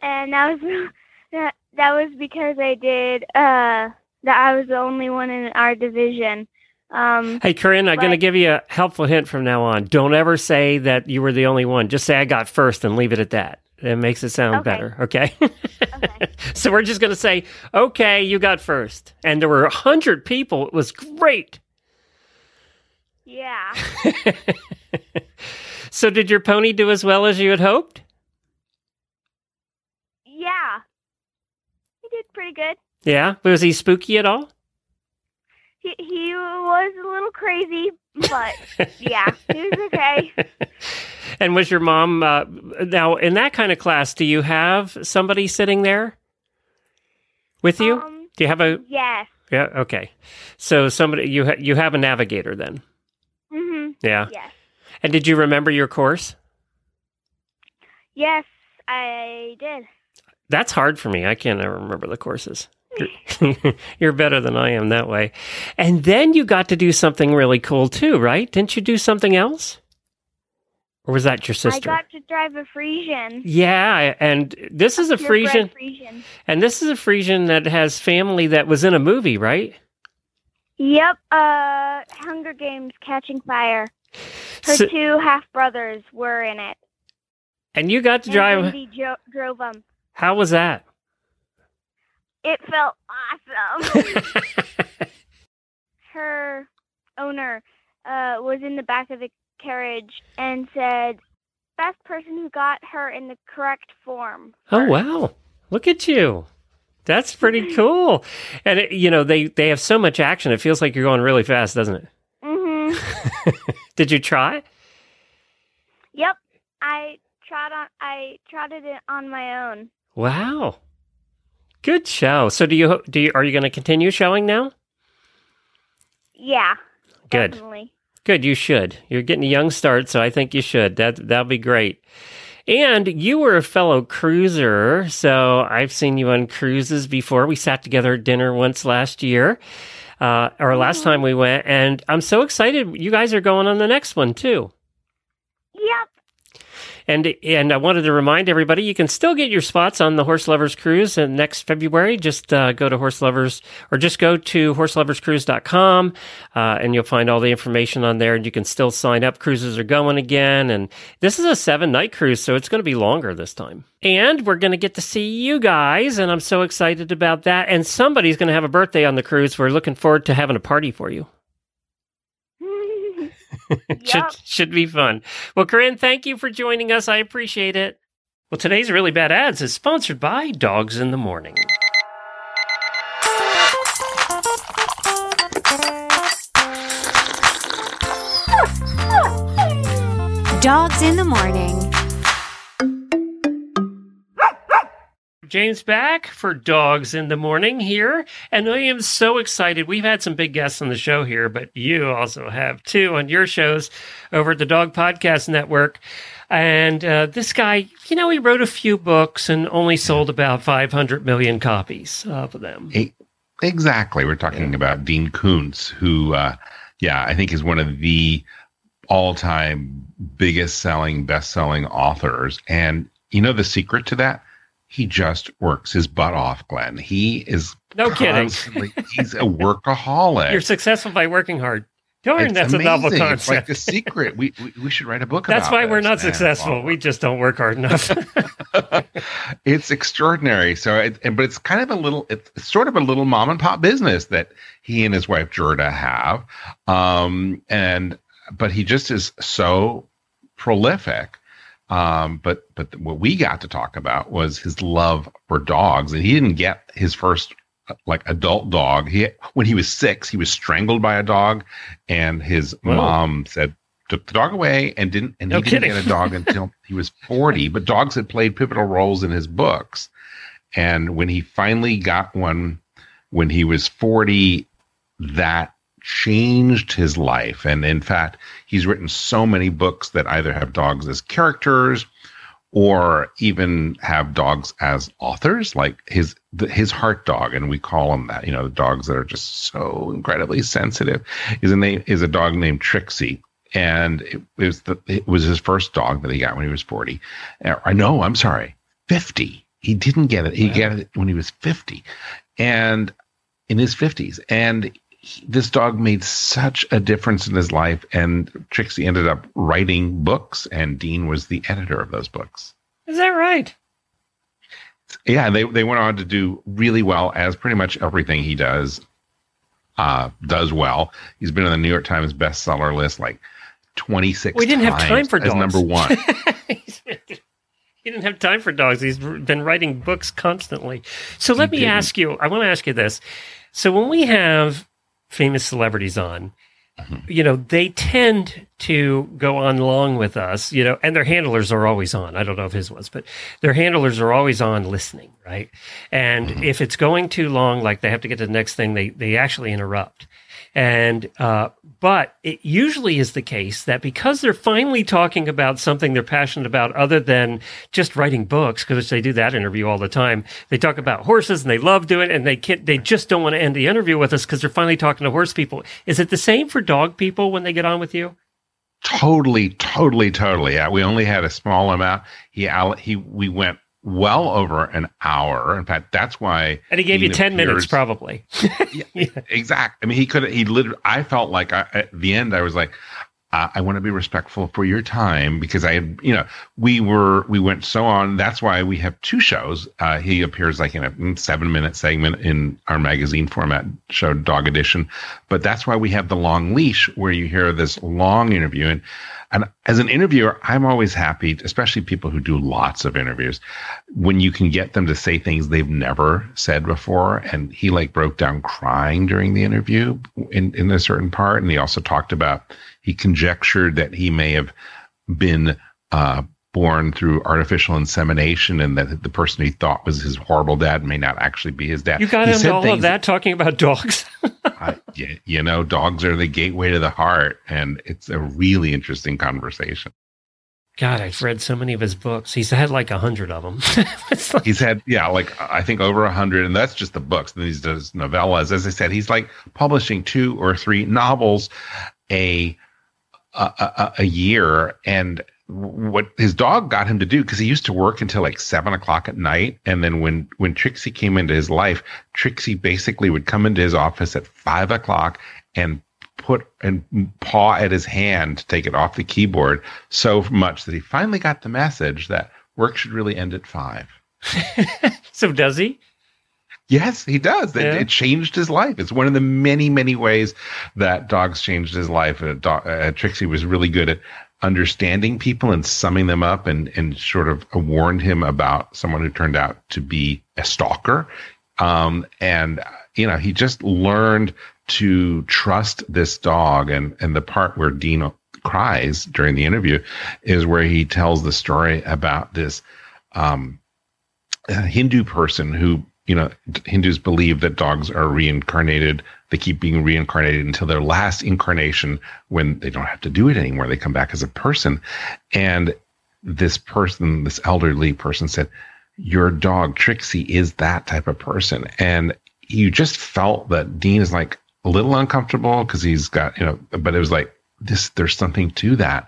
and that was that that was because I did uh, that I was the only one in our division. Um, hey, Corrin, I'm going to give you a helpful hint from now on. Don't ever say that you were the only one. Just say I got first and leave it at that. It makes it sound Okay. better. Okay. okay. so we're just going to say, okay, you got first. And there were a hundred people. It was great. Yeah. so did your pony do as well as you had hoped? Yeah. He did pretty good. Yeah. Was he spooky at all? He he was a little crazy, but yeah, he was okay. and was your mom uh, now in that kind of class? Do you have somebody sitting there with you? Um, do you have a yes. yeah? Okay, so somebody you ha- you have a navigator then? Mhm. Yeah. Yes. And did you remember your course? Yes, I did. That's hard for me. I can't ever remember the courses. You're, better than I am that way. And then you got to do something really cool too, right? Didn't you do something else? Or was that your sister? I got to drive a Friesian. yeah, and this is a Friesian, Friesian. and this is a Friesian that has family that was in a movie, right? Yep. Uh, Hunger Games: Catching Fire. Her So- two half brothers were in it. and you got to And drive. Wendy jo- drove them. How was that? It felt awesome. Her owner uh, was in the back of the carriage and said, "Best person who got her in the correct form." Oh wow! Look at you. That's pretty cool. And it, you know they they have so much action. It feels like you're going really fast, doesn't it? hmm Did you try? Yep. I trot on. I trotted it on my own. Wow. Good show. So do you do you, are you going to continue showing now? Yeah. Good. Definitely. Good, you should. You're getting a young start, so I think you should. That that'll be great. And you were a fellow cruiser, so I've seen you on cruises before. We sat together at dinner once last year, uh, or last time we went, and I'm so excited. You guys are going on the next one too. And and I wanted to remind everybody you can still get your spots on the Horse Lovers Cruise next February. Just uh, go to Horse Lovers or just go to horseloverscruise.com uh, and you'll find all the information on there. And you can still sign up. Cruises are going again. And this is a seven night cruise, so it's going to be longer this time. And we're going to get to see you guys. And I'm so excited about that. And somebody's going to have a birthday on the cruise. We're looking forward to having a party for you. Yep. should should be fun. Well, Corrin, thank you for joining us. I appreciate it. Well, today's really bad ads is sponsored by Dogs in the Morning. Dogs in the morning. James back for Dogs in the Morning here, and I am so excited. We've had some big guests on the show here, but you also have too on your shows over at the Dog Podcast Network. And uh, this guy, you know, he wrote a few books and only sold about 500 million copies of them. Exactly. We're talking about Dean Koontz, who, uh, yeah, I think is one of the all time biggest selling, best selling authors. And you know the secret to that? He just works his butt off, Glenn. He is No kidding. he's a workaholic. You're successful by working hard. Darn, It's that's a novel amazing. concept. It's like the secret. We, we we should write a book That's why we're not successful. We just don't work hard enough. it's extraordinary. So, it, but it's kind of a little, it's sort of a little mom and pop business that he and his wife Gerda have. Um, and but he just is so prolific. Um, but but what we got to talk about was his love for dogs, and he didn't get his first uh, like adult dog. He when he was six, he was strangled by a dog, and his Whoa. mom said took the dog away and didn't and No he didn't get a dog until he was 40 but dogs had played pivotal roles in his books. And when he finally got one when he was 40 that changed his life. And in fact he's written so many books that either have dogs as characters or even have dogs as authors like his the, his heart dog. And we call them that you know the dogs that are just so incredibly sensitive. Is a name is a dog named Trixie. And it was the it was his first dog that he got when he was 40 Uh, I know I'm sorry 50 he didn't get it. He Wow. got it when he was 50 and in his 50s and this dog made such a difference in his life and Trixie ended up writing books and Dean was the editor of those books Is that right? yeah they, they went on to do really well as pretty much everything he does uh, does well he's been on the new york times bestseller list like 26 We didn't have time times for as dogs. number one he didn't have time for dogs. He's been writing books constantly. So let me didn't. ask you. I want to ask you this. So when we have famous celebrities on, Mm-hmm. you know, they tend to go on long with us, you know, and their handlers are always on. I don't know if his was, but their handlers are always on listening, right? And Mm-hmm. if it's going too long, like they have to get to the next thing, they they actually interrupt. And uh, but it usually is the case that because they're finally talking about something they're passionate about, other than just writing books, because they do that interview all the time. They talk about horses and they love doing it, and they can't, they just don't want to end the interview with us because they're finally talking to horse people. Is it the same for dog people when they get on with you? Totally, totally, totally. Yeah, we only had a small amount. He he we went well over an hour. In fact, that's why. And he gave you Dean 10 minutes, appears- probably. Exact. I mean, he could. He literally. I felt like I, at the end, I was like, uh, I want to be respectful for your time because I, you know, we were we went so on. That's why we have two shows. Uh, he appears like in a seven minute segment in our magazine format show, Dog Edition, but that's why we have the long leash where you hear this long interview and. And as an interviewer, I'm always happy, especially people who do lots of interviews, when you can get them to say things they've never said before. And he like broke down crying during the interview in, in a certain part. And he also talked about, he conjectured that he may have been uh, born through artificial insemination and that the person he thought was his horrible dad may not actually be his dad. You got He into said all of that talking about dogs. I, yeah, you know, dogs are the gateway to the heart, and it's a really interesting conversation. God, I've read so many of his books. He's had like a hundred of them. Like- He's had, yeah, like I think over a hundred, and that's just the books. Then he does novellas. As I said, he's like publishing two or three novels a a, a, year, and what his dog got him to do because he used to work until like seven o'clock at night. And then when when trixie came into his life trixie basically would come into his office at five o'clock and put and paw at his hand to take it off the keyboard so much that he finally got the message that work should really end at five. So does he? Yes, he does. It, Yeah. it changed his life. It's one of the many, many ways that dogs changed his life. Uh, do- uh, Trixie was really good at understanding people and summing them up and, and sort of warned him about someone who turned out to be a stalker. Um, and, you know, he just learned to trust this dog. And, and the part where Dean cries during the interview is where he tells the story about this, um, Hindu person who, you know, Hindus believe that dogs are reincarnated. They keep being reincarnated until their last incarnation when they don't have to do it anymore. They come back as a person. And this person, this elderly person said, Your dog, Trixie, is that type of person. And you just felt that Dean is like a little uncomfortable because he's got, you know, but it was like, this, there's something to that.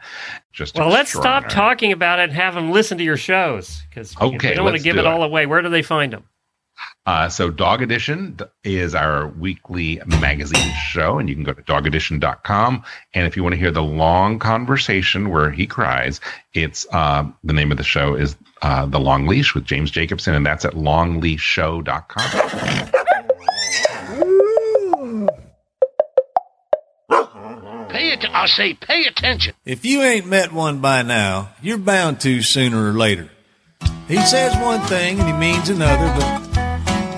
Just Well, let's stop talking about it and have them listen to your shows because Okay, don't want to give it it. all away. Where do they find them? Uh, so Dog Edition is our weekly magazine show, and you can go to dogedition.com. And if you want to hear the long conversation where he cries, it's uh, the name of the show is uh, The Long Leash with James Jacobson, and that's at longleashshow.com. Pay it. I say, pay attention. If you ain't met one by now, you're bound to sooner or later. He says one thing and he means another, but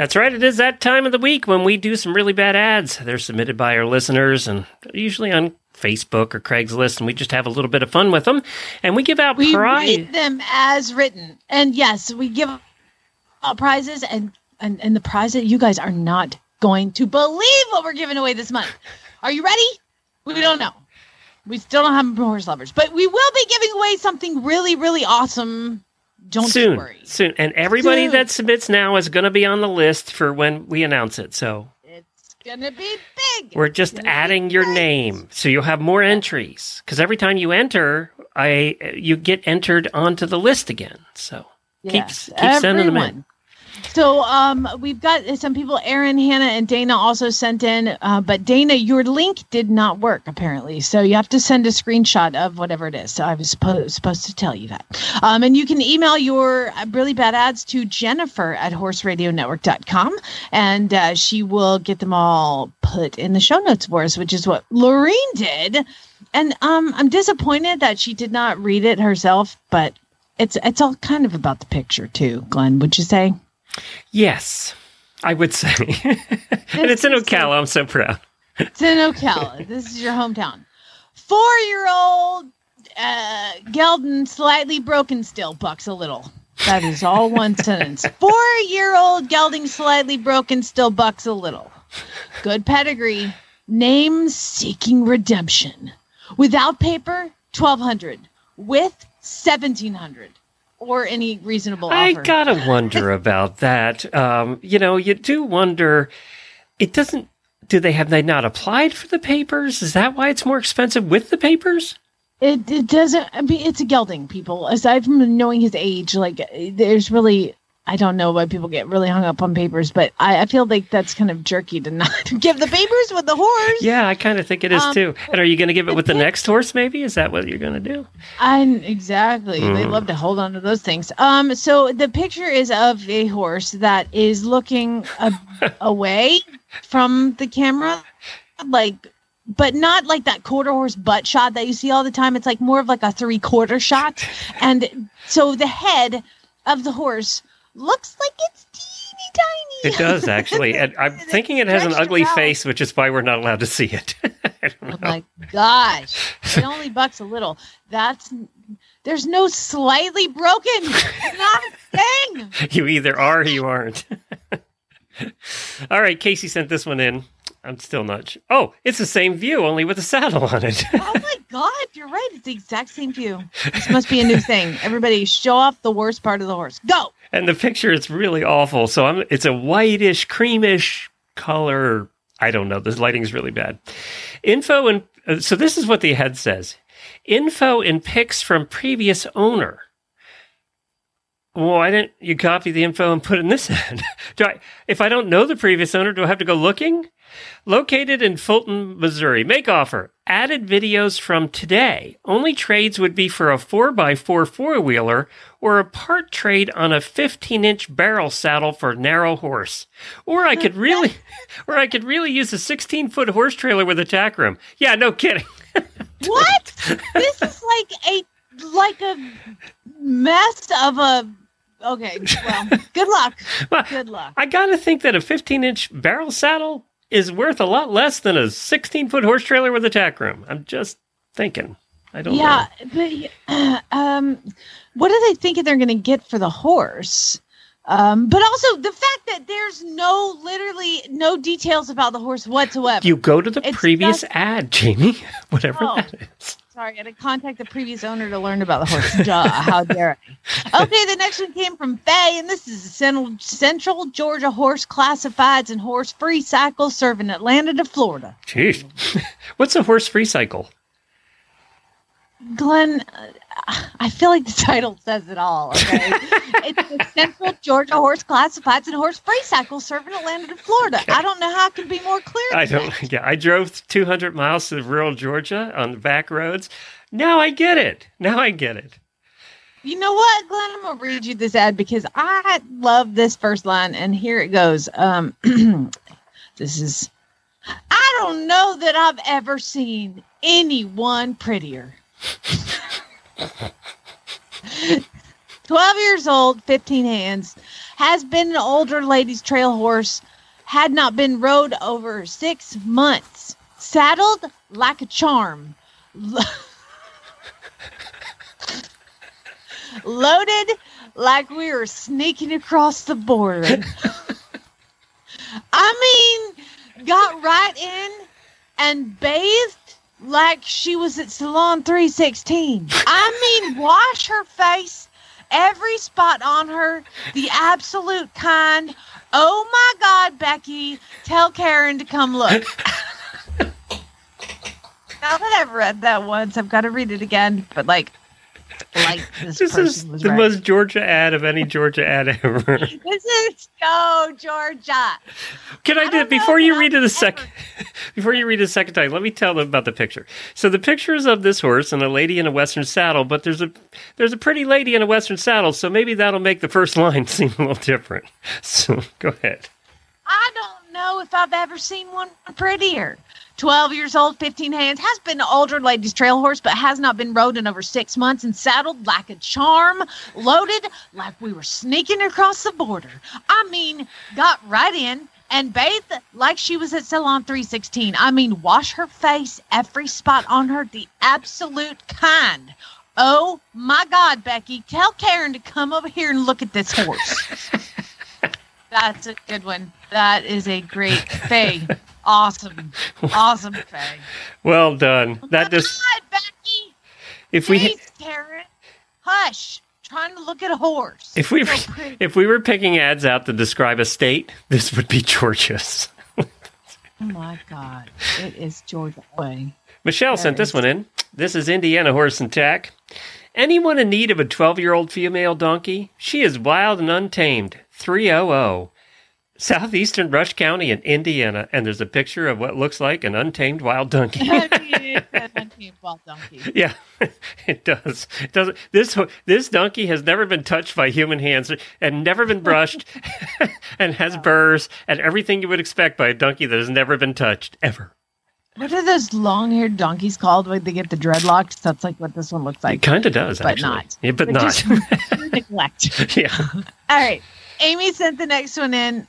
That's right. It is that time of the week when we do some really bad ads. They're submitted by our listeners and usually on Facebook or Craigslist, and we just have a little bit of fun with them. And we give out We prize. read them as written, and yes, we give out prizes, and and and the prize that you guys are not going to believe what we're giving away this month. Are you ready? We don't know. We still don't have horse lovers, but we will be giving away something really, really awesome. Don't soon, worry. soon, and everybody Soon. that submits now is going to be on the list for when we announce it. So It's gonna be big. we're just It's gonna be adding your big. name, so you'll have more entries. Because every time you enter, I you get entered onto the list again. So keep Yes, keep sending them in. So um, we've got some people. Aaron, Hannah, and Dana also sent in, uh, but Dana, your link did not work apparently. So you have to send a screenshot of whatever it is. So I was suppo- supposed to tell you that. Um, and you can email your uh, really bad ads to Jennifer at horseradionetwork.com, and uh, she will get them all put in the show notes for us, which is what Lorene did. And um, I'm disappointed that she did not read it herself, but it's it's all kind of about the picture too. Glenn, would you say? Yes, I would say, and it's in Ocala. I'm so proud. It's in Ocala. this is your hometown. Four year old uh, Gelding slightly broken still bucks a little. That is all one sentence. Four year old gelding slightly broken still bucks a little. Good pedigree. Name seeking redemption. Without paper, 1200. With 1700. Or any reasonable I offer. gotta wonder about that. Um, you know, you do wonder. It doesn't. Do they have they not applied for the papers? Is that why it's more expensive with the papers? It, it doesn't. I mean, it's a gelding. People, aside from knowing his age, like there's really, I don't know why people get really hung up on papers, but I, I feel like that's kind of jerky to not give the papers with the horse. Yeah, I kind of think it is Um, too. And are you going to give it with the next horse? Maybe is that what you're going to do? I exactly. They Mm. love to hold on to those things. Um, so the picture is of a horse that is looking a, away from the camera, like, but not like that quarter horse butt shot that you see all the time. It's like more of like a three quarter shot, and so the head of the horse looks like it's teeny tiny. It does actually. And I'm thinking it has an ugly out. face, which is why we're not allowed to see it. I don't oh know. Oh my gosh, it only bucks a little. That's there's no slightly broken. Not a thing. you either are or you aren't. All right, Casey sent this one in. I'm still not. Sh- oh, it's the same view, only with a saddle on it. Oh my god, you're right. It's the exact same view. This must be a new thing. Everybody, show off the worst part of the horse. Go. And the picture is really awful. So I'm. It's a whitish, creamish color. I don't know. This lighting's really bad. Info and uh, so this is what the head says. Info and pics from previous owner. Why didn't you copy the info and put it in this ad? do I, if I don't know the previous owner, do I have to go looking? Located in Fulton, Missouri. Make offer. Added videos from today. Only trades would be for a 4x4 four wheeler or a part trade on a 15 inch barrel saddle for narrow horse. Or I could really, or I could really use a 16 foot horse trailer with a tack room. Yeah, no kidding. What? this is like a like a mess of a. Okay, well, good luck. Well, Good luck. I gotta think that a 15 inch barrel saddle is worth a lot less than a 16 foot horse trailer with a tack room. I'm just thinking. I don't Yeah, know. but um, what do they think they're going to get for the horse? Um, but also the fact that there's no, literally no details about the horse whatsoever. You go to the It's previous just- ad, Jamie, whatever that is. Sorry, I had to contact the previous owner to learn about the horse. Duh, how dare I? Okay, the next one came from Faye, and this is Central, Central Georgia Horse Classifieds and Horse Free Cycle serving Atlanta to Florida. Jeez. What's a horse free cycle? Glenn, uh, I feel like the title says it all. Okay, it's the Central Georgia Horse Classifieds and Horse Free Cycle serving Atlanta to Florida. I don't know how it can be more clear. I don't. that. Yeah, I drove 200 miles to rural Georgia on the back roads. Now I get it. Now I get it. You know what, Glenn? I'm gonna read you this ad because I love this first line, and here it goes. Um, this is. I don't know that I've ever seen anyone prettier. 12 years old, 15 hands, has been an older lady's trail horse, had not been rode over six months, saddled like a charm. loaded like we were sneaking across the border. I mean, got right in and bathed like she was at Salon 316. I mean, wash her face, every spot on her, the absolute kind. Oh my God, Becky, tell Karen to come look. now that I've read that once, I've got to read it again, but like, like this, This person is the right. most Georgia ad of any Georgia ad ever. This is go Georgia. Can I, do it before you read it a second? Before you read it a second time, let me tell them about the picture. So the picture is of this horse and a lady in a western saddle, but there's a there's a pretty lady in a western saddle, so maybe that'll make the first line seem a little different. So go ahead. I don't know if I've ever seen one prettier. 12 years old, 15 hands, has been an older lady's trail horse, but has not been rode in over six months and saddled like a charm, loaded like we were sneaking across the border. I mean, got right in, and bathe like she was at Salon 316. I mean, wash her face, every spot on her, the absolute kind. Oh my God, Becky, tell Karen to come over here and look at this horse. That's a good one. That is a great Faye. Awesome. Awesome, Faye. Well done. That just God, Becky. if we Karen. Hush. Trying to look at a horse. if we were, So if we were picking ads out to describe a state, this would be Georgia's. Oh my God. It is Georgia way. Michelle sent this one in. This is Indiana Horse and Tack. Anyone in need of a 12 year old female donkey? She is wild and untamed. 300. Southeastern Rush County in Indiana. And there's a picture of what looks like an untamed wild donkey. Wild donkey. yeah, it does. It does. This this donkey has never been touched by human hands and never been brushed and has burrs and everything you would expect by a donkey that has never been touched ever. What are those long-haired donkeys called when they get the dreadlocks? That's like what this one looks like. It kind of does, but actually. not. Yeah, but But not. neglect. yeah. All right. Amy sent the next one in.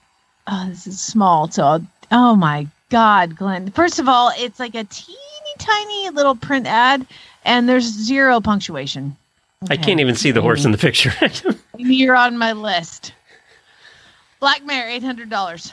Oh, this is small. So, I'll, oh my God, Glenn. First of all, it's like a teeny tiny little print ad, and there's zero punctuation. I can't even see the horse in the picture. You're on my list. Black Mare, eight hundred dollars.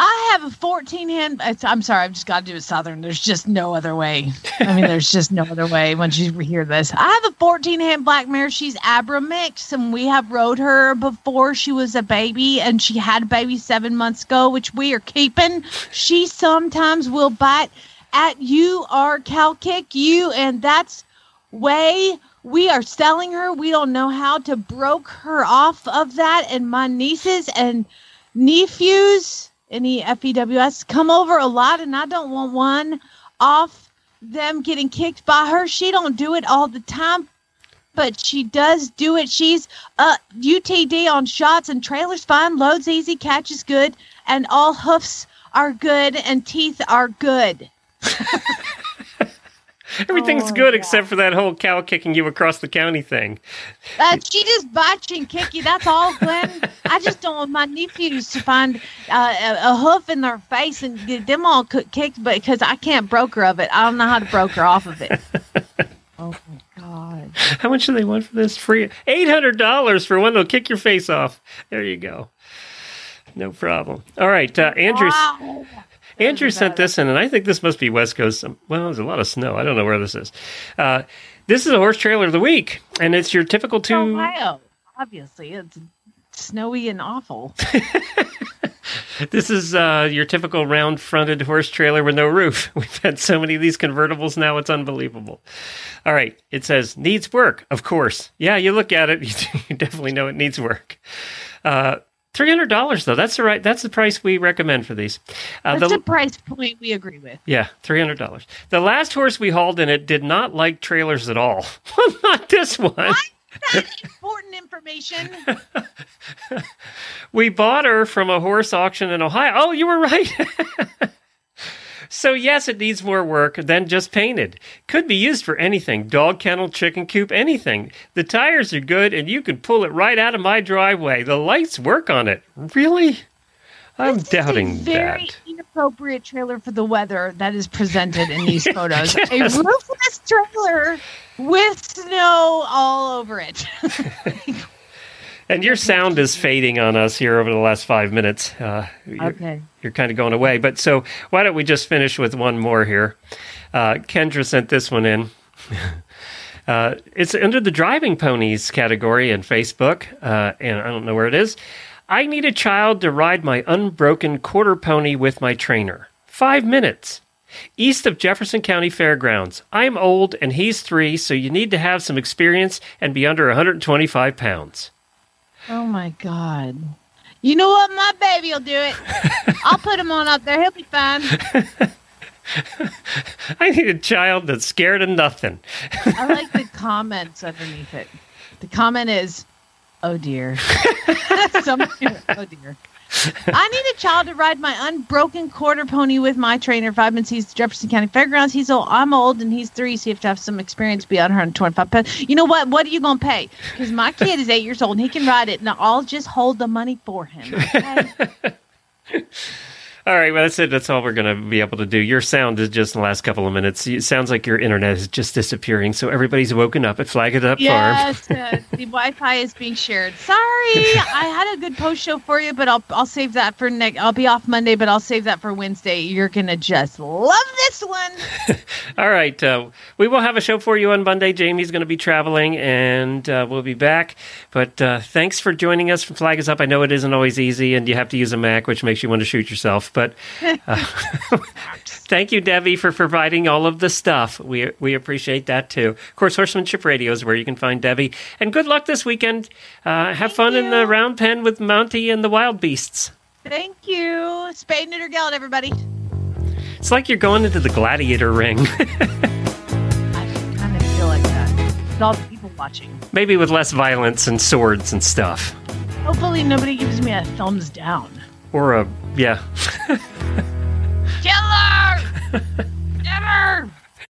I have a 14 hand. I'm sorry, I've just got to do it Southern. There's just no other way. I mean, there's just no other way once you hear this. I have a 14 hand black mare. She's Abra mix, and we have rode her before she was a baby, and she had a baby seven months ago, which we are keeping. She sometimes will bite at you or cow kick you, and that's way we are selling her. We don't know how to broke her off of that, and my nieces and nephews N E F E W S come over a lot, and I don't want one off them getting kicked by her. She don't do it all the time, but she does do it. She's uh UTD on shots and trailers fine, loads easy, catches good, and all hoofs are good and teeth are good. Everything's Oh, good except for that whole cow kicking you across the county thing. Uh, she just you and kick you. That's all, Glenn. I just don't want my nephews to find uh, a, a hoof in their face and get them all kicked, but because I can't broker of it, I don't know how to broker off of it. oh my god! How much do they want for this? Free eight hundred dollars for one that'll kick your face off. There you go. No problem. All right, uh, Andrew. Wow. Andrew sent this in, and I think this must be West Coast. Well, there's a lot of snow. I don't know where this is. Uh, this is a horse trailer of the week, and it's your typical two. Ohio, obviously, it's snowy and awful. This is uh, your typical round-fronted horse trailer with no roof. We've had so many of these convertibles now; it's unbelievable. All right, it says needs work. Of course, yeah. You look at it, you definitely know it needs work. Uh, Three hundred dollars though. That's the right. That's the price we recommend for these. Uh, That's the- a price point we agree with. yeah, three hundred dollars. The last horse we hauled in it did not like trailers at all. not this one. Important information. We bought her from a horse auction in Ohio. Oh, you were right. so yes, it needs more work than just painted. Could be used for anything: dog kennel, chicken coop, anything. The tires are good, and you can pull it right out of my driveway. The lights work on it. Really? I'm doubting is a Very that. inappropriate trailer for the weather that is presented in these photos. Yes. A roofless trailer with snow all over it. And your sound is fading on us here over the last five minutes. Uh, you're, Okay. You're kind of going away. But so why don't we just finish with one more here? Uh, Kendra sent this one in. uh, it's under the driving ponies category in Facebook, uh, and I don't know where it is. I need a child to ride my unbroken quarter pony with my trainer. Five minutes. East of Jefferson County Fairgrounds. I'm old and he's three, so you need to have some experience and be under 125 pounds. Oh my god. You know what? My baby will do it. I'll put him on up there. He'll be fine. I need a child that's scared of nothing. I like the comments underneath it. The comment is, "Oh dear." Some, oh dear. I need a child to ride my unbroken quarter pony with my trainer. Five months. He's Jefferson County Fairgrounds. He's old. I'm old, and he's three. So you have to have some experience beyond 125 pounds. You know what? What are you gonna pay? Because my kid is eight years old and he can ride it, and I'll just hold the money for him. Okay? All right, well, that's it. That's all we're going to be able to do. Your sound is just in the last couple of minutes. It sounds like your internet is just disappearing. So everybody's woken up at Flag Is Up Farm. yes, uh, the Wi-Fi is being shared. Sorry, I had a good post show for you, but I'll I'll save that for next. I'll be off Monday, but I'll save that for Wednesday. You're gonna just love this one. All right. Uh, we will have a show for you on Monday. Jamie's going to be traveling and uh, we'll be back. But uh, thanks for joining us from Flag Is Up. I know it isn't always easy and you have to use a Mac, which makes you want to shoot yourself. But uh, thank you, Debbie, for providing all of the stuff. We, we appreciate that too. Of course, Horsemanship Radio is where you can find Debbie. And good luck this weekend. Uh, have fun in the round pen with Monty and the wild beasts. Thank you, Spade Knitter Geld, everybody. It's like you're going into the gladiator ring. I kind of feel like that. With all the people watching. Maybe with less violence and swords and stuff. Hopefully, nobody gives me a thumbs down. Or a, yeah. Killer! Never!